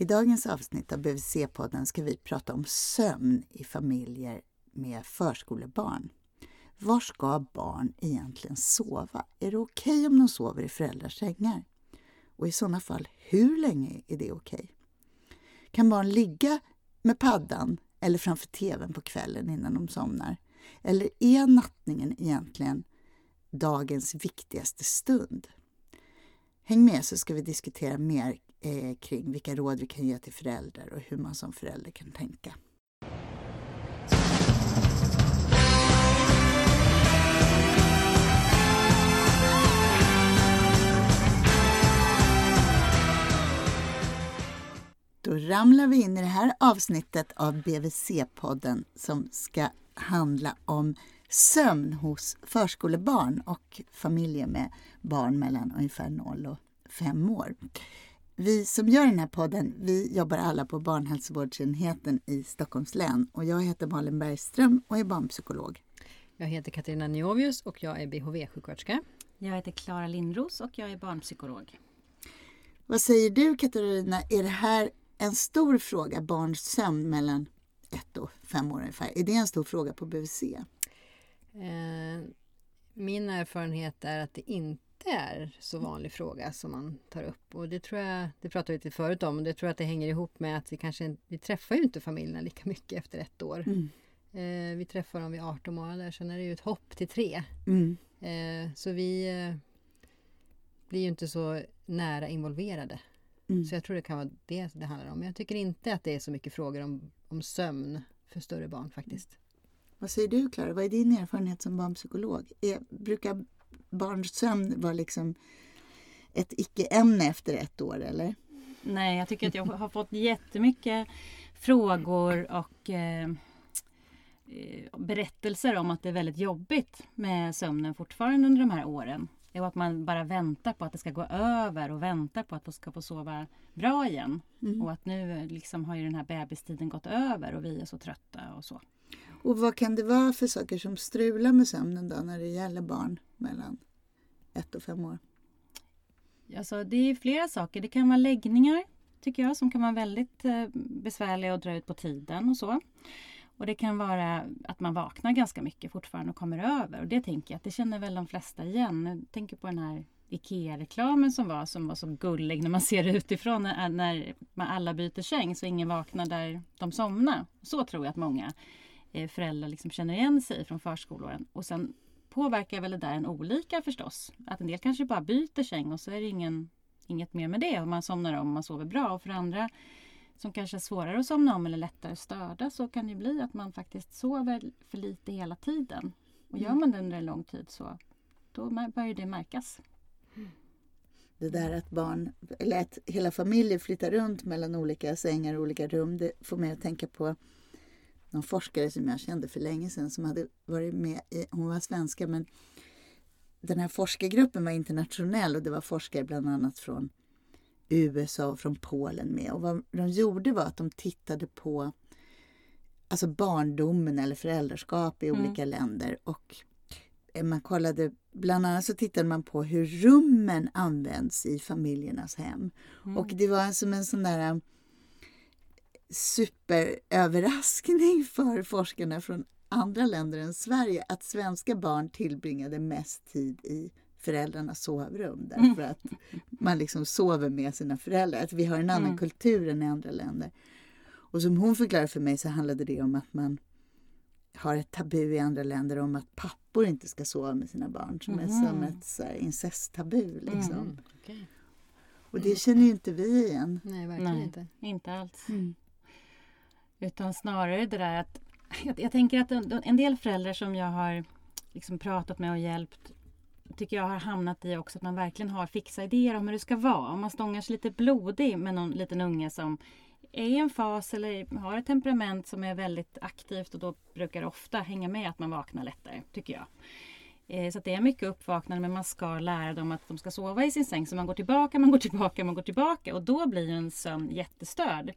I dagens avsnitt av BVC-podden ska vi prata om sömn i familjer med förskolebarn. Var ska barn egentligen sova? Är det okej okay om de sover i föräldrars sängar? Och i sådana fall, hur länge är det okej? Okay? Kan barn ligga med paddan eller framför tvn på kvällen innan de somnar? Eller är nattningen egentligen dagens viktigaste stund? Häng med så ska vi diskutera mer eh, kring vilka råd vi kan ge till föräldrar och hur man som förälder kan tänka. Då ramlar vi in i det här avsnittet av BVC-podden som ska handla om sömn hos förskolebarn och familjer med barn mellan ungefär 0 och 5 år. Vi som gör den här podden, vi jobbar alla på barnhälsovårdsenheten i Stockholms län och jag heter Malin Bergström och är barnpsykolog. Jag heter Katarina Niovius och jag är BHV-sjuksköterska. Jag heter Klara Lindros och jag är barnpsykolog. Vad säger du Katarina, är det här en stor fråga, barns sömn mellan ett och fem år ungefär? Är det en stor fråga på BVC? Eh, min erfarenhet är att det inte är så vanlig fråga som man tar upp. Och det tror jag, det pratade vi lite förut om, och det tror jag att det hänger ihop med att vi kanske vi träffar ju inte familjerna lika mycket efter ett år. Mm. Eh, vi träffar dem vid 18 månader, sen är det ju ett hopp till tre. Mm. Eh, så vi eh, blir ju inte så nära involverade. Mm. Så jag tror det kan vara det det handlar om. Men jag tycker inte att det är så mycket frågor om, om sömn för större barn faktiskt. Vad säger du Klara? Vad är din erfarenhet som barnpsykolog? Är, brukar barns sömn vara liksom ett icke-ämne efter ett år eller? Nej, jag tycker att jag har fått jättemycket frågor och eh, berättelser om att det är väldigt jobbigt med sömnen fortfarande under de här åren. Och att man bara väntar på att det ska gå över och väntar på att de ska få sova bra igen. Mm. Och att nu liksom har ju den här bebistiden gått över och vi är så trötta och så. Och vad kan det vara för saker som strular med sömnen då när det gäller barn mellan ett och fem år? Alltså, det är flera saker. Det kan vara läggningar tycker jag som kan vara väldigt eh, besvärliga och dra ut på tiden och så. Och det kan vara att man vaknar ganska mycket fortfarande och kommer över. Och det tänker jag att det känner väl de flesta igen. Jag tänker på den här IKEA-reklamen som var, som var så gullig när man ser det utifrån när, när man alla byter säng så ingen vaknar där de somnar. Så tror jag att många föräldrar liksom känner igen sig från förskolan. Och sen påverkar väl det där en olika förstås. Att en del kanske bara byter säng och så är det ingen, inget mer med det. Man somnar om och man sover bra. Och för andra som kanske är svårare att somna om eller lättare störda så kan det bli att man faktiskt sover för lite hela tiden. Och gör mm. man det under en lång tid så då börjar det märkas. Det där att barn, eller att hela familjer flyttar runt mellan olika sängar och olika rum, det får mig att tänka på någon forskare som jag kände för länge sedan som hade varit med i, hon var svenska men den här forskargruppen var internationell och det var forskare bland annat från USA och från Polen med. Och vad de gjorde var att de tittade på alltså barndomen eller föräldraskap i mm. olika länder. Och man kollade, bland annat så tittade man på hur rummen används i familjernas hem. Mm. Och det var som en sån där superöverraskning för forskarna från andra länder än Sverige att svenska barn tillbringade mest tid i föräldrarnas sovrum därför att man liksom sover med sina föräldrar. Att vi har en annan mm. kultur än i andra länder. Och som hon förklarade för mig så handlade det om att man har ett tabu i andra länder om att pappor inte ska sova med sina barn som mm. är som ett så här, incesttabu. Liksom. Mm. Okay. Och det känner ju inte vi igen. Nej, verkligen Nej, inte. Inte alls. Mm. Utan snarare det där att jag, jag, tänker att en, en del föräldrar som jag har liksom pratat med och hjälpt tycker jag har hamnat i också att man verkligen har fixa idéer om hur det ska vara. Om man stångar sig lite blodig med någon liten unge som är i en fas eller har ett temperament som är väldigt aktivt och då brukar det ofta hänga med att man vaknar lättare, tycker jag. Eh, så det är mycket uppvaknande men man ska lära dem att de ska sova i sin säng. Så man går tillbaka, man går tillbaka, man går tillbaka och då blir en sömn jättestörd.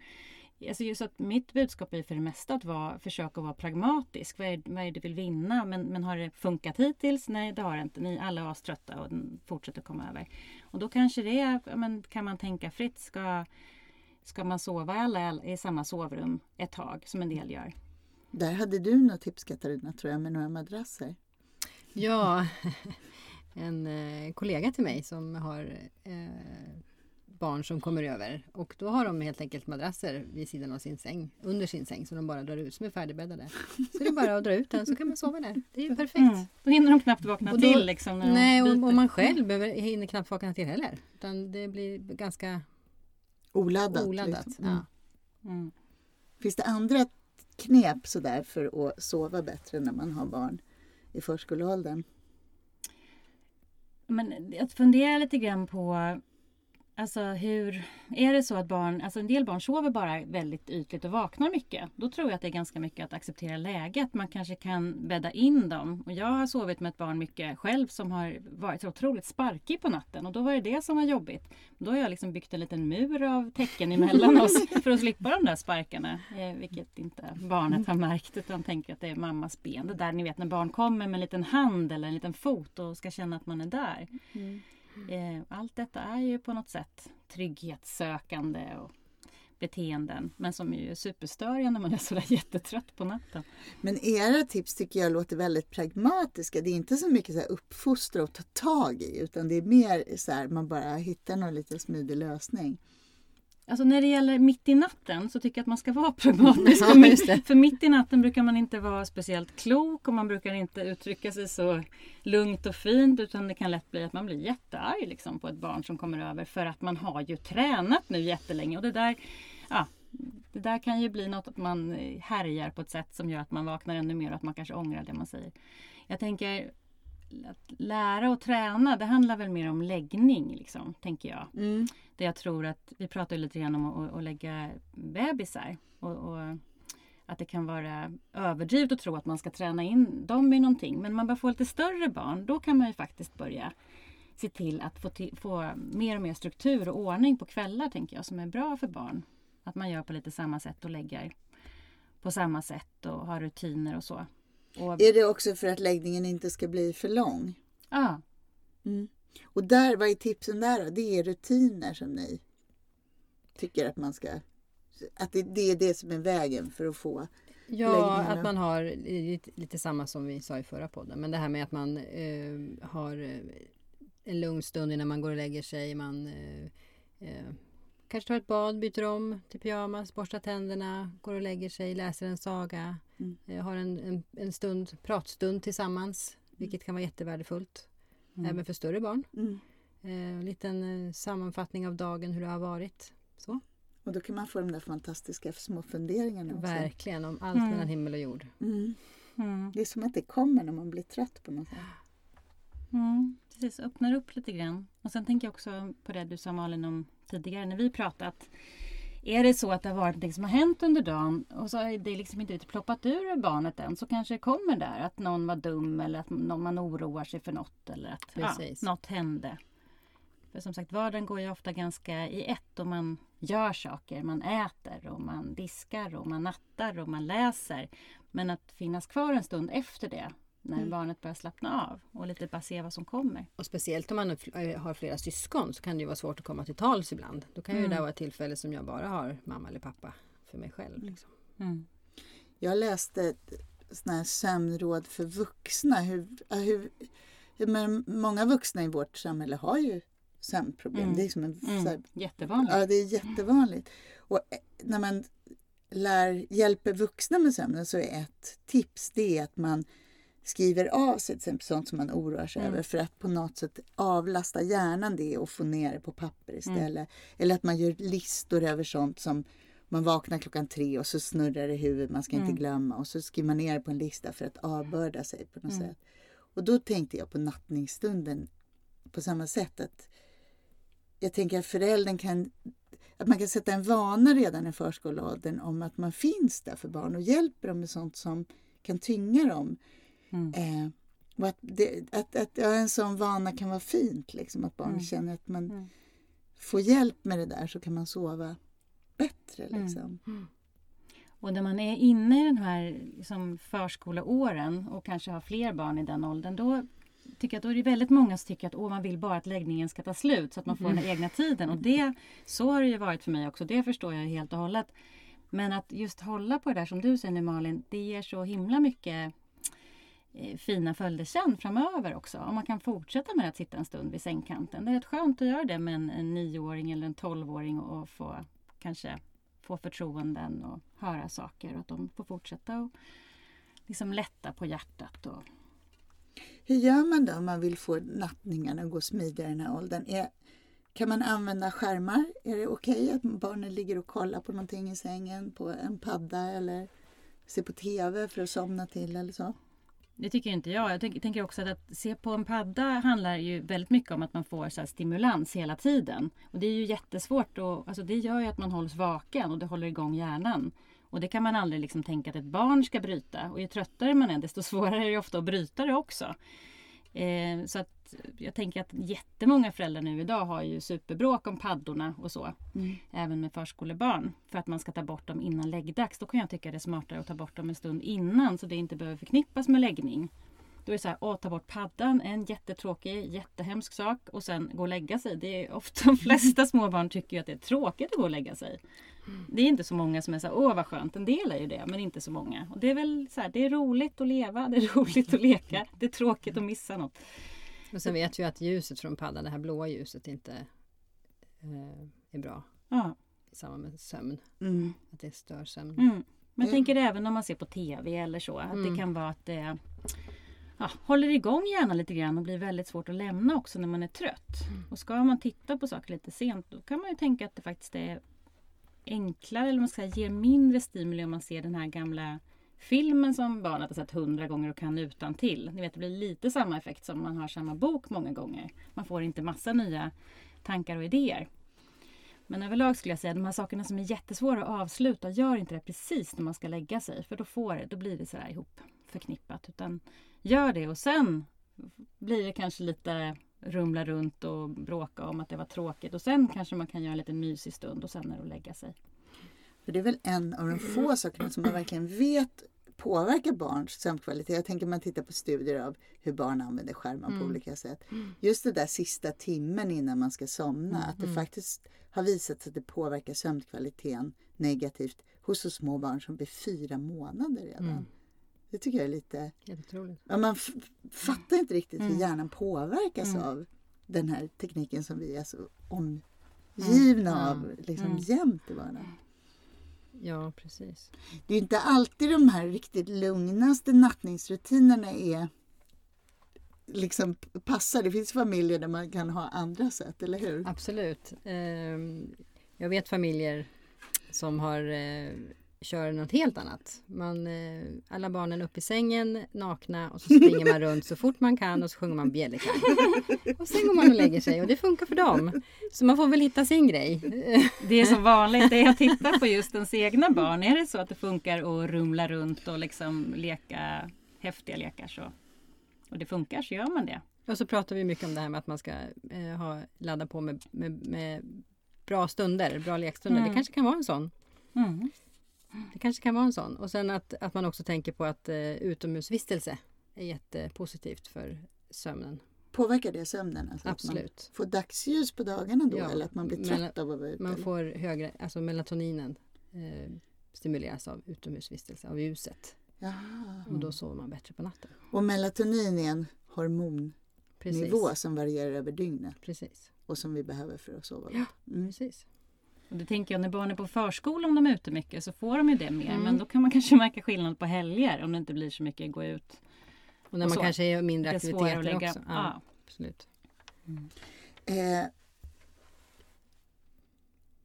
Alltså just att mitt budskap är för det mesta att vara, försöka vara pragmatisk. Vad är, vad är det du vill vinna? Men, men har det funkat hittills? Nej, det har det inte. Ni alla är aströtta och den fortsätter komma över. Och då kanske det är, men kan man tänka fritt. Ska, ska man sova alla i samma sovrum ett tag som en del gör. Där hade du något tips Katarina, tror jag, med några madrasser. Ja, en eh, kollega till mig som har eh, barn som kommer över och då har de helt enkelt madrasser vid sidan av sin säng, under sin säng som de bara drar ut som är färdigbäddade. Så det är bara att dra ut den så kan man sova där. Det är ju perfekt. Mm. Då hinner de knappt vakna då, till. Liksom, nej, och, och, man själv behöver, hinner knappt vakna till heller. Utan det blir ganska oladdat. oladdat liksom. ja. mm. Finns det andra knep sådär för att sova bättre när man har barn i förskoleåldern? Men jag funderar lite grann på Alltså hur, är det så att barn, alltså en del barn sover bara väldigt ytligt och vaknar mycket. Då tror jag att det är ganska mycket att acceptera läget. Man kanske kan bädda in dem. Och jag har sovit med ett barn mycket själv som har varit otroligt sparkig på natten och då var det det som var jobbigt. Då har jag liksom byggt en liten mur av tecken emellan oss för att slippa de där sparkarna. Eh, vilket inte barnet har märkt utan tänker att det är mammas ben. Det där ni vet när barn kommer med en liten hand eller en liten fot och ska känna att man är där. Mm. Eh, allt detta är ju på något sätt trygghetssökande och beteenden men som är ju superstöriga när man är sådär jättetrött på natten. Men era tips tycker jag låter väldigt pragmatiska. Det är inte så mycket så här uppfostra och ta tag i utan det är mer så här man bara hittar någon lite smidig lösning. Alltså när det gäller mitt i natten så tycker jag att man ska vara pragmatisk. Ja, för mitt i natten brukar man inte vara speciellt klok och man brukar inte uttrycka sig så lugnt och fint utan det kan lätt bli att man blir jättearg liksom, på ett barn som kommer över för att man har ju tränat nu jättelänge och det där, ja, det där kan ju bli något att man härjar på ett sätt som gör att man vaknar ännu mer och att man kanske ångrar det man säger. Jag tänker att lära och träna det handlar väl mer om läggning, liksom, tänker jag. Mm. Där jag tror att, vi pratar lite grann om att, att lägga bebisar. Och, och, att det kan vara överdrivet att tro att man ska träna in dem i någonting. Men man börjar få lite större barn, då kan man ju faktiskt börja se till att få, till, få mer och mer struktur och ordning på kvällar, tänker jag, som är bra för barn. Att man gör på lite samma sätt och lägger på samma sätt och har rutiner och så. Och... Är det också för att läggningen inte ska bli för lång? Ja. Mm. Och där, vad är tipsen där då? Det är rutiner som ni tycker att man ska... Att det, det är det som är vägen för att få Ja, att man har lite, lite, samma som vi sa i förra podden. Men det här med att man eh, har eh, en lugn stund innan man går och lägger sig. Man eh, eh, kanske tar ett bad, byter om till pyjamas, borstar tänderna, går och lägger sig, läser en saga. Mm. Eh, har en, en, en, stund, pratstund tillsammans. Vilket kan vara jättevärdefullt. Mm. Även för större barn. Mm. Eh, en liten eh, sammanfattning av dagen, hur det har varit. Så. Och då kan man få de där fantastiska små funderingarna också. Verkligen, om allt mm. mellan himmel och jord. Mm. Mm. Det är som att det kommer när man blir trött på något sätt. Mm, precis, öppnar upp lite grann. Och sen tänker jag också på det du sa Malin om tidigare när vi pratat. Är det så att det har varit något som har hänt under dagen och så har det liksom inte ploppat ur barnet än så kanske det kommer där att någon var dum eller att någon, man oroar sig för något eller att ja, något hände. För som sagt vardagen går ju ofta ganska i ett och man gör saker. Man äter och man diskar och man nattar och man läser. Men att finnas kvar en stund efter det när mm. barnet börjar slappna av och lite bara se vad som kommer. Och speciellt om man har flera syskon så kan det ju vara svårt att komma till tals ibland. Då kan mm. ju det vara ett tillfälle som jag bara har mamma eller pappa för mig själv. Mm. Liksom. Mm. Jag läste ett sån här sömnråd för vuxna. Hur, hur, men många vuxna i vårt samhälle har ju sömnproblem. Mm. Det är som en, mm. här, jättevanligt. Ja, det är jättevanligt. Och eh, när man lär, hjälper vuxna med sömnen så är ett tips det är att man skriver av sig till exempel sånt som man oroar sig mm. över för att på något sätt avlasta hjärnan det och få ner det på papper istället. Mm. Eller att man gör listor över sånt som man vaknar klockan tre och så snurrar det i huvudet, man ska mm. inte glömma och så skriver man ner det på en lista för att avbörda sig på något mm. sätt. Och då tänkte jag på nattningsstunden på samma sätt att jag tänker att föräldern kan att man kan sätta en vana redan i förskoleåldern om att man finns där för barn och hjälper dem med sånt som kan tynga dem. Mm. Eh, att, det, att, att ja, en sån vana kan vara fint, liksom, att barn mm. känner att man mm. får hjälp med det där så kan man sova bättre. Mm. Liksom. Mm. Och när man är inne i den här liksom, förskoleåren och kanske har fler barn i den åldern, då tycker att då är det väldigt många som tycker att Åh, man vill bara att läggningen ska ta slut så att man får den egna tiden. Och det, så har det ju varit för mig också. Det förstår jag helt och hållet. Men att just hålla på det där som du säger nu Malin, det ger så himla mycket Eh, fina följder sen framöver också. Om man kan fortsätta med att sitta en stund vid sängkanten. Det är rätt skönt att göra det med en, en nioåring eller en tolvåring och få kanske få förtroenden och höra saker och att de får fortsätta och liksom lätta på hjärtat. Och... Hur gör man då om man vill få nattningarna att gå smidigare i den här åldern? Är, kan man använda skärmar? Är det okej okay att barnen ligger och kollar på någonting i sängen, på en padda eller ser på TV för att somna till eller så? Det tycker inte jag. Jag tänker också att, att se på en padda handlar ju väldigt mycket om att man får så stimulans hela tiden. Och det är ju jättesvårt och alltså det gör ju att man hålls vaken och det håller igång hjärnan. Och det kan man aldrig liksom tänka att ett barn ska bryta. Och ju tröttare man är desto svårare är det ofta att bryta det också. Eh, så att jag tänker att jättemånga föräldrar nu idag har ju superbråk om paddorna och så. Mm. Även med förskolebarn. För att man ska ta bort dem innan läggdags. Då kan jag tycka det är smartare att ta bort dem en stund innan så det inte behöver förknippas med läggning. Då är det så här, att ta bort paddan, en jättetråkig, jättehemsk sak och sen gå och lägga sig. Det är ofta de flesta småbarn tycker att det är tråkigt att gå och lägga sig. Det är inte så många som är så här, åh vad skönt, en del är ju det, men inte så många. Och det är väl så här, det är roligt att leva, det är roligt att leka, det är tråkigt att missa något. Och sen vet vi att ljuset från paddan, det här blåa ljuset, inte eh, är bra. Ja. I samband med sömn. Mm. Att det stör sömn. Mm. Men jag tänker även om man ser på TV eller så, att Mm. det kan vara att det ja, håller igång hjärnan lite grann och blir väldigt svårt att lämna också när man är trött. Och ska man titta på saker lite sent då kan man ju tänka att det faktiskt är enklare eller man ska säga, ger mindre stimuli om man ser den här gamla filmen som barnet har sett hundra gånger och kan utan till. Ni vet, det blir lite samma effekt som man har samma bok många gånger. Man får inte massa nya tankar och idéer. Men överlag skulle jag säga att de här sakerna som är jättesvåra att avsluta, gör inte det precis när man ska lägga sig. För då, får det, då blir det sådär ihop förknippat. Utan gör det och sen blir det kanske lite rumla runt och bråka om att det var tråkigt. Och sen kanske man kan göra en liten mysig stund och sen är det att lägga sig. För det är väl en av de få sakerna som man verkligen vet påverkar barns sömnkvalitet. Jag tänker man tittar på studier av hur barn använder skärmar på olika sätt. Just det där sista timmen innan man ska somna. Att det faktiskt har visat sig att det påverkar sömnkvaliteten negativt hos så små barn som blir fyra månader redan. Det tycker jag är lite... Ja, man fattar inte riktigt hur hjärnan påverkas av den här tekniken som vi är så omgivna av liksom jämt i vardagen. Ja, precis. Det är inte alltid de här riktigt lugnaste nattningsrutinerna är liksom passar. Det finns familjer där man kan ha andra sätt, eller hur? Absolut. Ehm, Jag vet familjer som har eh, kör något helt annat. Man, eh, alla barnen upp i sängen nakna och så springer man runt så fort man kan och så sjunger man bjällerklang. Och sen går man och lägger sig och det funkar för dem. Så man får väl hitta sin grej. Det är så vanligt, det jag tittar på just ens egna barn. Är det så att det funkar att rumla runt och liksom leka häftiga lekar så och det funkar så gör man det. Och så pratar vi mycket om det här med att man ska eh, ha, ladda på med, med, med bra stunder, bra lekstunder. Mm. Det kanske kan vara en sån. Mm. Det kanske kan vara en sån. Och sen att, att man också tänker på att eh, utomhusvistelse är jättepositivt för sömnen. Påverkar det sömnen? Alltså Att Absolut. man får dagsljus på dagarna då Ja, eller att man blir trött av att vara ute? Man får högre, alltså melatoninen eh, stimuleras av utomhusvistelse, av ljuset. Jaha. Och då sover man bättre på natten. Och melatonin är en hormonnivå Precis. som varierar över dygnet Precis. och som vi behöver för att sova Ja. Mm. Precis. Och det tänker jag när barn är på förskolan om de är ute mycket så får de ju det mer. Mm. Men då kan man kanske märka skillnad på helger om det inte blir så mycket gå ut. Och när Och man så. kanske är mindre Det är aktiviteter lägga. också. Ja, Ja. Absolut. Eh,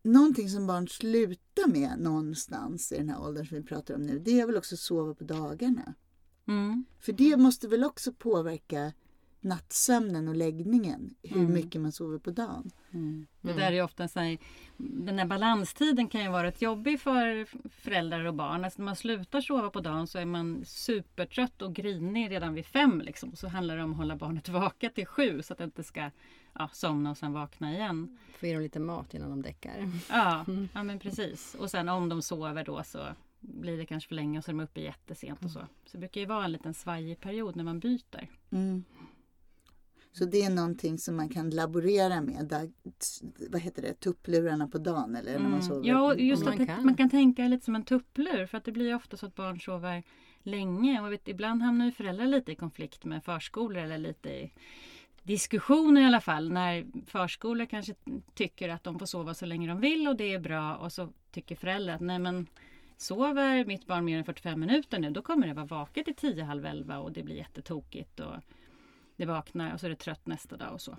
någonting som barn slutar med någonstans i den här åldern som vi pratar om nu, det är väl också sova på dagarna. Mm. För det måste väl också påverka nattsömnen och läggningen, hur Mm. mycket man sover på dagen. Mm. Det Mm. där är ju ofta så här, den här balanstiden kan ju vara rätt jobbig för föräldrar och barn. Alltså när man slutar sova på dagen så är man supertrött och grinig redan vid fem. Liksom. Så handlar det om att hålla barnet vaket till sju så att det inte ska ja, somna och sen vakna igen. Få ge dem lite mat innan de däckar. Ja, ja men precis. Och sen om de sover då så blir det kanske för länge och så är de uppe jättesent och så. Så det brukar ju vara en liten svajig period när man byter. Mm. Så det är någonting som man kan laborera med. Där, vad heter det? Tupplurarna på dagen eller när man Mm. sover. Ja, just att man man kan. man kan tänka lite som en tupplur för att det blir ofta så att barn sover länge och vet, ibland hamnar ju föräldrar lite i konflikt med förskolor eller lite i diskussioner i alla fall när förskolor kanske tycker att de får sova så länge de vill och det är bra och så tycker föräldrar att nej men sover mitt barn mer än 45 minuter nu då kommer det vara vaket till 10, halv 11 och det blir jättetokigt och det vaknar och så är det trött nästa dag och så.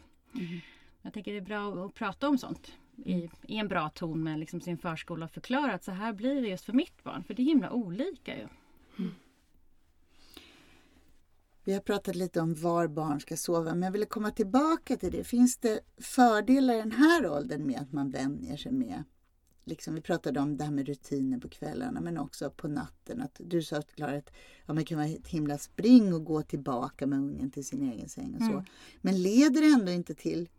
Jag tänker det är bra att prata om sånt i, i en bra ton med liksom sin förskola och förklara att så här blir det just för mitt barn. För det är himla olika ju. Vi har pratat lite om var barn ska sova, men jag ville komma tillbaka till det. Finns det fördelar i den här åldern med att man vänjer sig med Liksom, vi pratade om det här med rutiner på kvällarna men också på natten. Att du sa Klara att ja, man kan vara ett himla spring och gå tillbaka med ungen till sin egen säng och så. Mm. Men leder det ändå inte till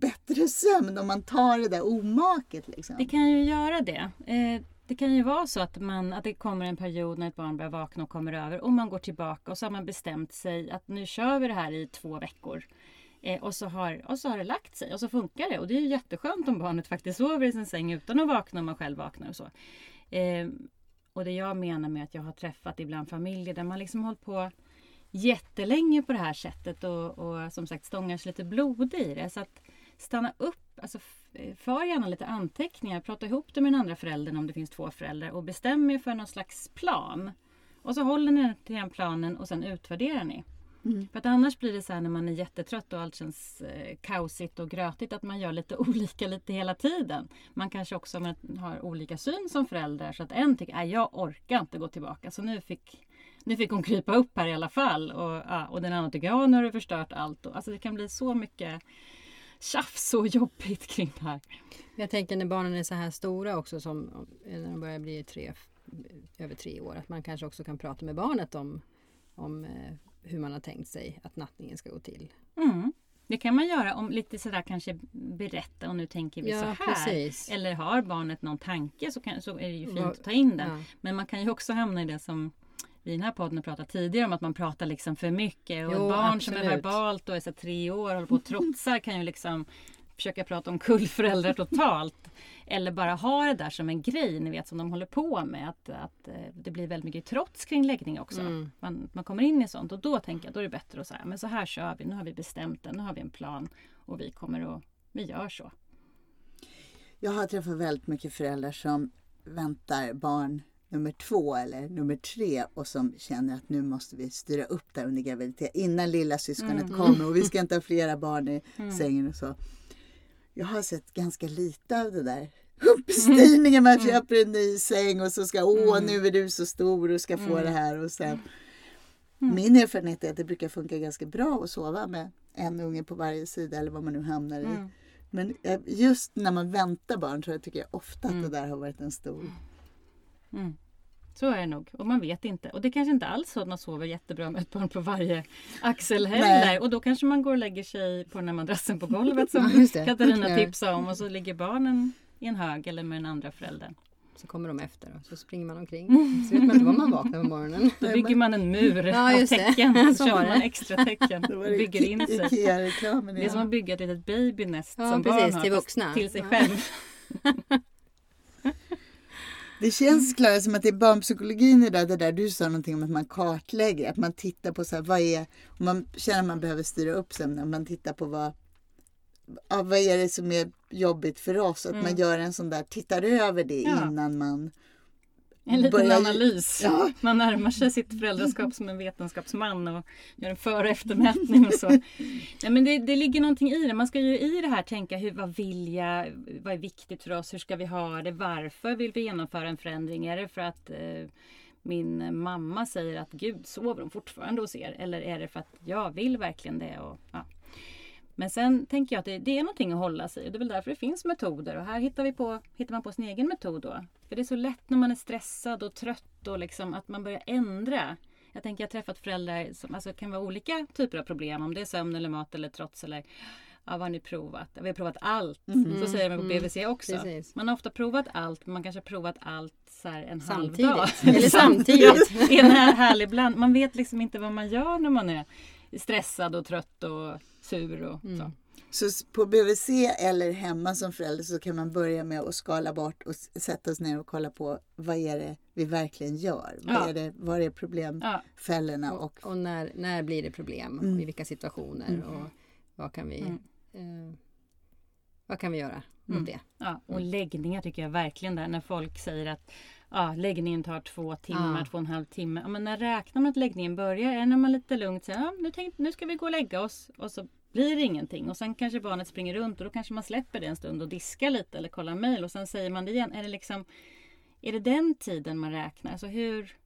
bättre sömn om man tar det där omaket? Liksom? Det kan ju göra det. Eh, det kan ju vara så att, man, att det kommer en period när ett barn börjar vakna och kommer över och man går tillbaka och så har man bestämt sig att nu kör vi det här i två veckor. Eh, och, så har, och så har det lagt sig och så funkar det. Och det är ju jätteskönt om barnet faktiskt sover i sin säng utan att vakna om man själv vaknar och så. Eh, och det jag menar med att jag har träffat ibland familjer där man liksom hållit på jättelänge på det här sättet och, och som sagt stångar sig lite blod i det. Så att stanna upp, alltså för gärna lite anteckningar, prata ihop det med den andra föräldern om det finns två föräldrar och bestäm er för någon slags plan. Och så håller ni till den planen och sen utvärderar ni. Mm. För att annars blir det så här när man är jättetrött och allt känns eh, kaosigt och grötigt att man gör lite olika lite hela tiden. Man kanske också man har olika syn som föräldrar så att en tycker att jag orkar inte gå tillbaka så nu fick, nu fick hon krypa upp här i alla fall. Och, ja, och den andra tycker att nu har du förstört allt. Och, alltså det kan bli så mycket tjafs och jobbigt kring det här. Jag tänker när barnen är så här stora också som när de börjar bli tre, över tre år. Att man kanske också kan prata med barnet om, om eh, hur man har tänkt sig att nattningen ska gå till. Mm. Det kan man göra om lite sådär kanske berätta och nu tänker vi Ja, så här. precis. Eller har barnet någon tanke så, kan, så är det ju fint att ta in den. Ja. Men man kan ju också hamna i det som vi i den här podden pratat tidigare om att man pratar liksom för mycket. Och Jo, barn som är absolut. verbalt och är så tre år och håller på och trotsar kan ju liksom försöka prata om föräldrar totalt. Eller bara ha det där som en grej ni vet som de håller på med. Att, att eh, det blir väldigt mycket trots kring läggning också. Mm. Man, man kommer in i sånt och då tänker jag då är det bättre att säga men så här kör vi, nu har vi bestämt det, nu har vi en plan och vi kommer att, vi gör så. Jag har träffat väldigt mycket föräldrar som väntar barn nummer två eller nummer tre och som känner att nu måste vi styra upp där under graviditet innan lilla syskonet Mm. kommer och vi ska inte ha flera barn i Mm. sängen och så. Jag har sett ganska lite av det där uppstyrningen. Man Mm. köper en ny säng och så ska åh Mm. nu är du så stor och ska få Mm. det här och sen. Min erfarenhet är att det brukar funka ganska bra att sova med en unge på varje sida eller vad man nu hamnar i. Men eh, just när man väntar barn så tycker jag ofta att det där har varit en stor... Så är det nog. Och man vet inte. Och det kanske inte alls så att man sover jättebra med ett barn på varje axel heller. Och då kanske man går och lägger sig på den här madrassen på golvet som. Katarina tipsade om. Och så ligger barnen i en hög eller med den andra föräldern. Så kommer de efter och så springer man omkring. Så vet man inte var man vaknar på morgonen. Då bygger man en mur Ja, av tecken. Så köper man extra tecken bygger in sig. Det är som att bygga ett litet babynest Ja, som precis, barn har. till vuxna. Till sig själv. Det känns Klara som att det är barnpsykologin idag, det där du sa någonting om att man kartlägger, att man tittar på så här, vad är, om man känner att man behöver styra upp sömnen, man tittar på vad, ja, vad är det som är jobbigt för oss, att Mm. man gör en sån där, tittar över det Ja. innan man En liten börjar- analys. Ja. Man närmar sig sitt föräldraskap som en vetenskapsman och gör en före och eftermätning och så. Nej, men det, det ligger någonting i det. Man ska ju i det här tänka hur, vad vill jag? Vad är viktigt för oss? Hur ska vi ha det? Varför vill vi genomföra en förändring? Är det för att eh, min mamma säger att Gud sover hon fortfarande hos er? Eller är det för att jag vill verkligen det? Och, ja. Men sen tänker jag att det, det är någonting att hålla sig i. Det är väl därför det finns metoder. Och här hittar, vi på, hittar man på sin egen metod då. För det är så lätt när man är stressad och trött och liksom att man börjar ändra. Jag tänker jag har träffat föräldrar som alltså, kan vara olika typer av problem. Om det är sömn eller mat eller trots eller ja, vad har ni provat? Vi har provat allt. Mm. Så säger man på Mm. BVC också. Precis. Man har ofta provat allt men man kanske har provat allt så här en halv Samtidigt. dag. Eller samtidigt. En här härlig bland. Man vet liksom inte vad man gör när man är stressad och trött och sur och Mm. så. Så på BVC eller hemma som förälder så kan man börja med att skala bort och sätta oss ner och kolla på vad är det vi verkligen gör? Vad Ja. är det, var är problemfällorna? Ja. Och, Och, och när, när blir det problem? Mm. I vilka situationer? Mm. Och vad kan vi, Mm. eh, vad kan vi göra mot Mm. det? Ja, och läggningar tycker jag verkligen där när folk säger att ja, läggningen tar två timmar, Ja. två och en halv timme. Ja, men när räknar man att läggningen börjar? Är det när man lite lugnt säger ja, nu, tänk, nu ska vi gå och lägga oss och så blir det ingenting och sen kanske barnet springer runt och då kanske man släpper det en stund och diskar lite eller kollar mejl och sen säger man det igen. Är det liksom är det den tiden man räknar? Alltså hur,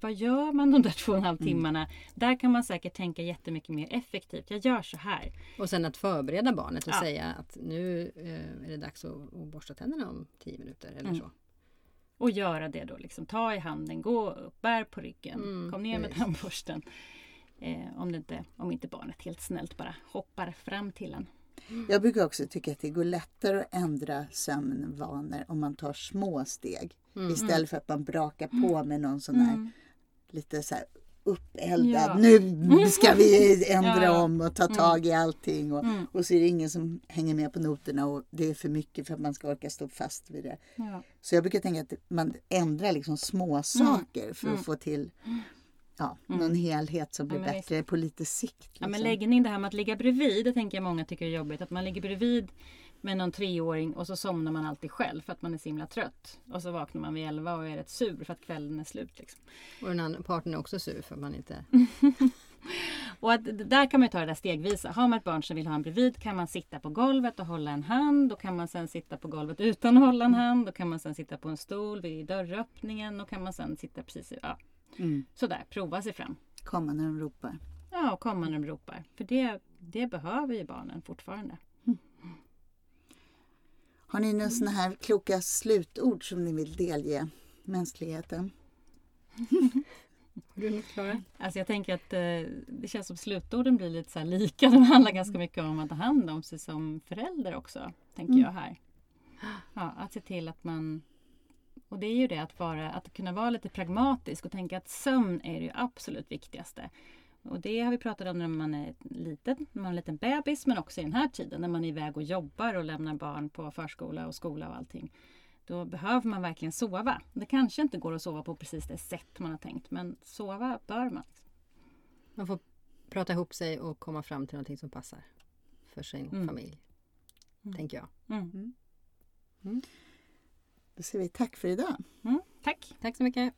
vad gör man de där två och en halv timmarna? Där kan man säkert tänka jättemycket mer effektivt. Jag gör så här. Och sen att förbereda barnet och Ja. säga att nu eh, är det dags att, att borsta tänderna om tio minuter eller Mm. så. Och göra det då. Liksom, ta i handen, gå upp, bär på ryggen, Mm, kom ner med precis. tandborsten. Eh, om, det inte, om inte barnet helt snällt bara hoppar fram till en. jag brukar också tycka att det går lättare att ändra sömnvanor om man tar små steg. Mm. Istället för att man brakar på med någon sån här Mm. lite så här uppeldad. Ja. Nu ska vi ändra Ja, ja. om och ta tag i allting. Och, Mm. och så är det ingen som hänger med på noterna och det är för mycket för att man ska orka stå fast vid det. Ja. Så jag brukar tänka att man ändrar liksom små saker för att Mm. få till ja, Mm. någon helhet som blir men bättre på lite sikt. Ja, men liksom. läggning, det här med att ligga bredvid, det tänker jag många tycker är jobbigt. Att man ligger bredvid med någon treåring och så somnar man alltid själv för att man är så himla trött. Och så vaknar man vid elva och är rätt sur för att kvällen är slut. Liksom. Och den andra parten är också sur för att man inte... Och att, där kan man ju ta det där stegvisa. Har man ett barn som vill ha en bredvid kan man sitta på golvet och hålla en hand. Då kan man sen sitta på golvet utan att hålla en hand. Då kan man sen sitta på en stol vid dörröppningen. Och kan man sen sitta precis i, ja, Mm. sådär, prova sig fram. Komma när de ropar. Ja, komma när de ropar. För det, det behöver ju barnen fortfarande. Har ni några sådana här kloka slutord som ni vill delge mänskligheten? Har du något Klara? Alltså jag tänker att eh, det känns som slutorden blir lite så här lika. De handlar ganska mycket om att ta hand om sig som förälder också. Tänker Mm. jag här. Ja, att se till att man... Och det är ju det att, vara, att kunna vara lite pragmatisk och tänka att sömn är det ju absolut viktigaste. Och det har vi pratat om när man är liten, när man är en liten bebis men också i den här tiden när man är iväg och jobbar och lämnar barn på förskola och skola och allting. Då behöver man verkligen sova. Det kanske inte går att sova på precis det sätt man har tänkt men sova bör man. Man får prata ihop sig och komma fram till någonting som passar för sin Mm. familj. Mm. Tänker jag. Mm. Då säger vi tack för idag. Mm, tack! Tack så mycket.